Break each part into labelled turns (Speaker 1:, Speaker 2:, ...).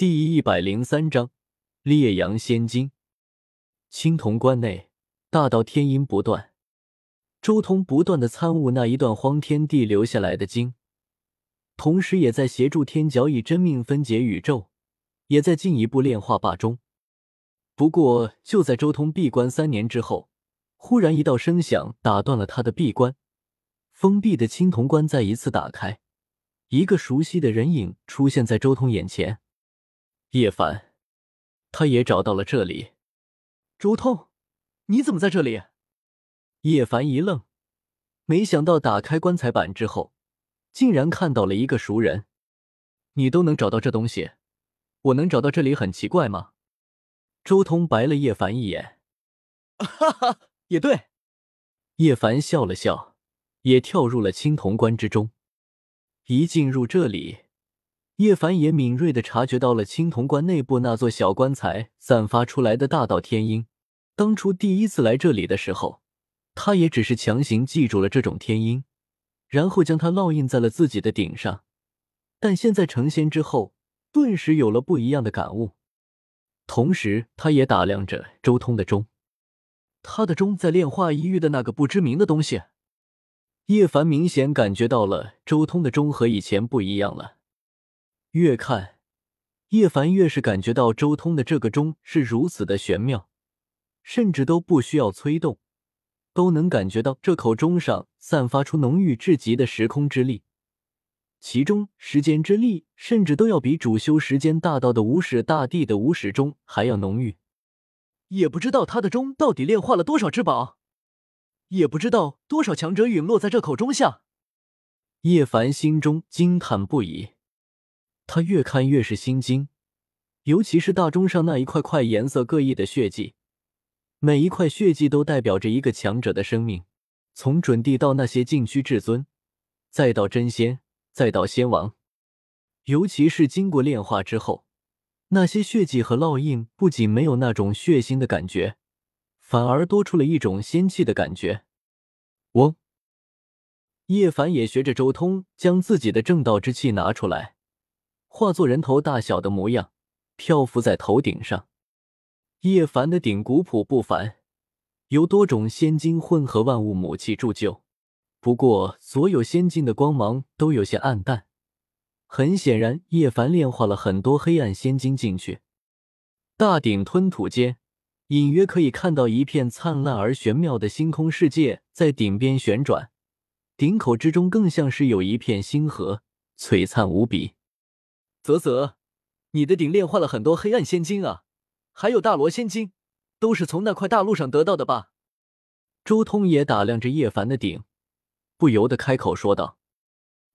Speaker 1: 第一百零三章烈阳仙金。青铜关内，大道天音不断，周通不断的参悟那一段荒天地留下来的经，同时也在协助天角以真命分解宇宙，也在进一步炼化霸中。不过，就在周通闭关三年之后，忽然一道声响打断了他的闭关，封闭的青铜关再一次打开，一个熟悉的人影出现在周通眼前。叶凡，他也找到了这里。
Speaker 2: 周通，你怎么在这里？
Speaker 1: 叶凡一愣，没想到打开棺材板之后，竟然看到了一个熟人。你都能找到这东西，我能找到这里很奇怪吗？周通白了叶凡一眼，
Speaker 2: 哈哈，也对。
Speaker 1: 叶凡笑了笑，也跳入了青铜棺之中。一进入这里，叶凡也敏锐的察觉到了青铜棺内部那座小棺材散发出来的大道天音。当初第一次来这里的时候，他也只是强行记住了这种天音，然后将它烙印在了自己的顶上。但现在成仙之后，顿时有了不一样的感悟。同时，他也打量着周通的钟，他的钟在炼化一域的那个不知名的东西。叶凡明显感觉到了周通的钟和以前不一样了。越看，叶凡越是感觉到周通的这个钟是如此的玄妙，甚至都不需要催动，都能感觉到这口钟上散发出浓郁至极的时空之力。其中时间之力，甚至都要比主修时间大道的无始大帝的无始钟还要浓郁。
Speaker 2: 也不知道他的钟到底炼化了多少至宝，也不知道多少强者陨落在这口钟下。
Speaker 1: 叶凡心中惊叹不已，他越看越是心惊，尤其是大钟上那一块块颜色各异的血迹，每一块血迹都代表着一个强者的生命，从准帝到那些禁区至尊，再到真仙。再到仙王，尤其是经过炼化之后，那些血迹和烙印不仅没有那种血腥的感觉，反而多出了一种仙气的感觉。嗡！叶凡也学着周通，将自己的正道之气拿出来，化作人头大小的模样，漂浮在头顶上。叶凡的顶古朴不凡，由多种仙金混合万物母气铸就。不过，所有仙境的光芒都有些暗淡。很显然，叶凡炼化了很多黑暗仙晶进去。大鼎吞吐间，隐约可以看到一片灿烂而玄妙的星空世界在顶边旋转，顶口之中更像是有一片星河，璀璨无比。
Speaker 2: 啧啧，你的鼎炼化了很多黑暗仙晶啊，还有大罗仙晶，都是从那块大陆上得到的吧？
Speaker 1: 周通也打量着叶凡的鼎。不由得开口说道：“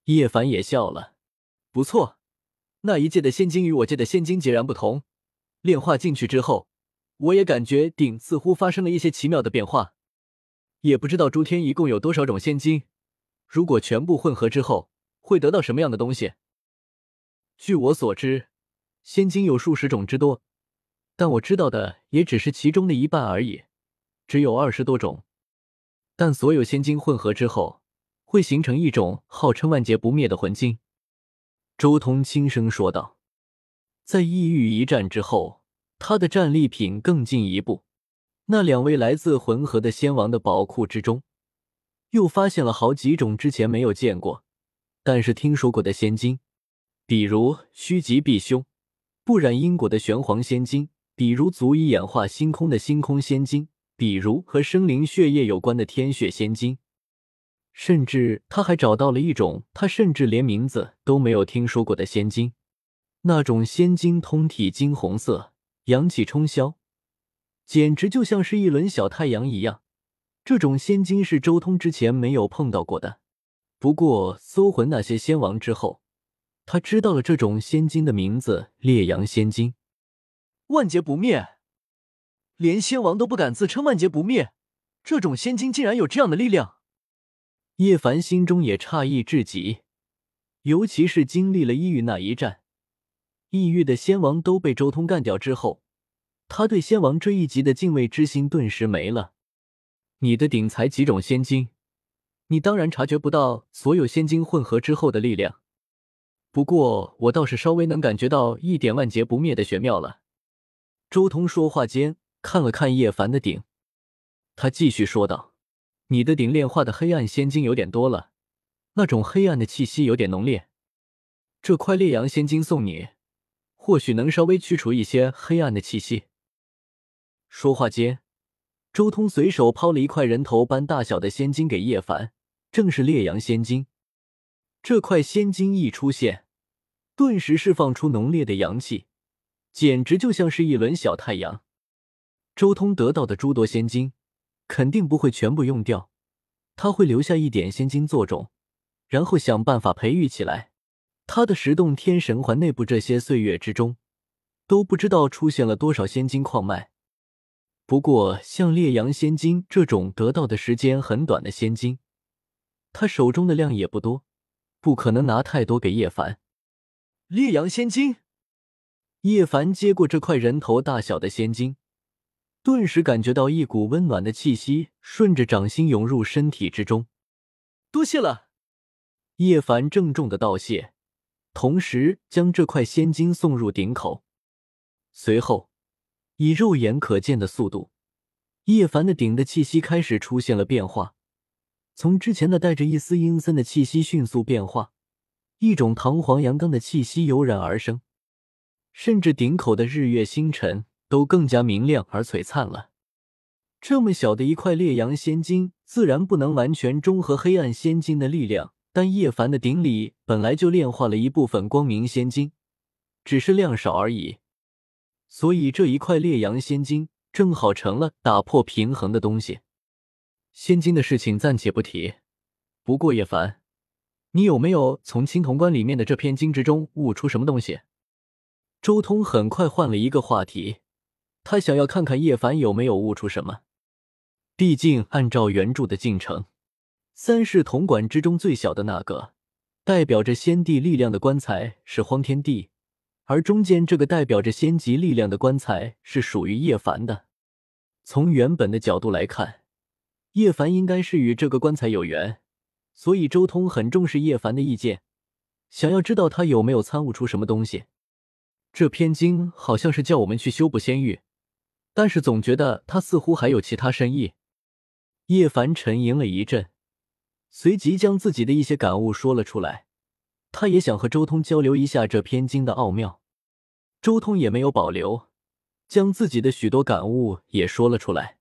Speaker 1: 叶凡也笑了，
Speaker 2: 不错，那一届的仙晶与我届的仙晶截然不同。炼化进去之后，我也感觉鼎似乎发生了一些奇妙的变化。也不知道诸天一共有多少种仙晶，如果全部混合之后，会得到什么样的东西？据我所知，仙晶有数十种之多，但我知道的也只是其中的一半而已，只有二十多种。但所有仙晶混合之后。”会形成一种号称万劫不灭的魂晶。
Speaker 1: 周通轻声说道：“在异域一战之后，他的战利品更进一步。那两位来自魂河的仙王的宝库之中，又发现了好几种之前没有见过，但是听说过的仙晶，比如虚极必凶、不染因果的玄黄仙晶，比如足以演化星空的星空仙晶，比如和生灵血液有关的天血仙晶。”甚至他还找到了一种他甚至连名字都没有听说过的仙晶，那种仙晶通体金红色，阳气冲霄，简直就像是一轮小太阳一样。这种仙晶是周通之前没有碰到过的。不过搜魂那些仙王之后，他知道了这种仙金的名字——烈阳仙金，
Speaker 2: 万劫不灭。连仙王都不敢自称万劫不灭，这种仙金竟然有这样的力量。
Speaker 1: 叶凡心中也诧异至极，尤其是经历了异域那一战，异域的仙王都被周通干掉之后，他对仙王这一级的敬畏之心顿时没了。你的顶才几种仙金，你当然察觉不到所有仙金混合之后的力量。
Speaker 2: 不过我倒是稍微能感觉到一点万劫不灭的玄妙了。
Speaker 1: 周通说话间看了看叶凡的鼎，他继续说道：“你的鼎炼化的黑暗仙金有点多了，那种黑暗的气息有点浓烈。这块烈阳仙金送你，或许能稍微去除一些黑暗的气息。”说话间，周通随手抛了一块人头般大小的仙金给叶凡，正是烈阳仙金。这块仙金一出现。顿时释放出浓烈的阳气，简直就像是一轮小太阳。周通得到的诸多仙金，肯定不会全部用掉，他会留下一点仙金做种，然后想办法培育起来。他的十洞天神环内部，这些岁月之中，都不知道出现了多少仙金矿脉。不过，像烈阳仙金这种得到的时间很短的仙金，他手中的量也不多，不可能拿太多给叶凡。烈阳仙金，叶凡接过这块人头大小的仙金，顿时感觉到一股温暖的气息顺着掌心涌入身体之中。
Speaker 2: 多谢了，
Speaker 1: 叶凡郑重的道谢，同时将这块仙金送入顶口。随后，以肉眼可见的速度，叶凡的顶的气息开始出现了变化，从之前的带着一丝阴森的气息迅速变化。一种堂皇阳刚的气息油然而生，甚至顶口的日月星辰都更加明亮而璀璨了。这么小的一块烈阳仙金，自然不能完全中和黑暗仙金的力量。但叶凡的鼎里本来就炼化了一部分光明仙金，只是量少而已，所以这一块烈阳仙金正好成了打破平衡的东西。仙金的事情暂且不提，不过叶凡。你有没有从青铜棺里面的这篇经之中悟出什么东西？周通很快换了一个话题，他想要看看叶凡有没有悟出什么。毕竟按照原著的进程，三世铜管之中最小的那个，代表着先帝力量的棺材是荒天帝，而中间这个代表着仙级力量的棺材是属于叶凡的。从原本的角度来看，叶凡应该是与这个棺材有缘。所以，周通很重视叶凡的意见，想要知道他有没有参悟出什么东西。这篇经好像是叫我们去修补仙域，但是总觉得他似乎还有其他深意。叶凡沉吟了一阵，随即将自己的一些感悟说了出来。他也想和周通交流一下这篇经的奥妙。周通也没有保留，将自己的许多感悟也说了出来。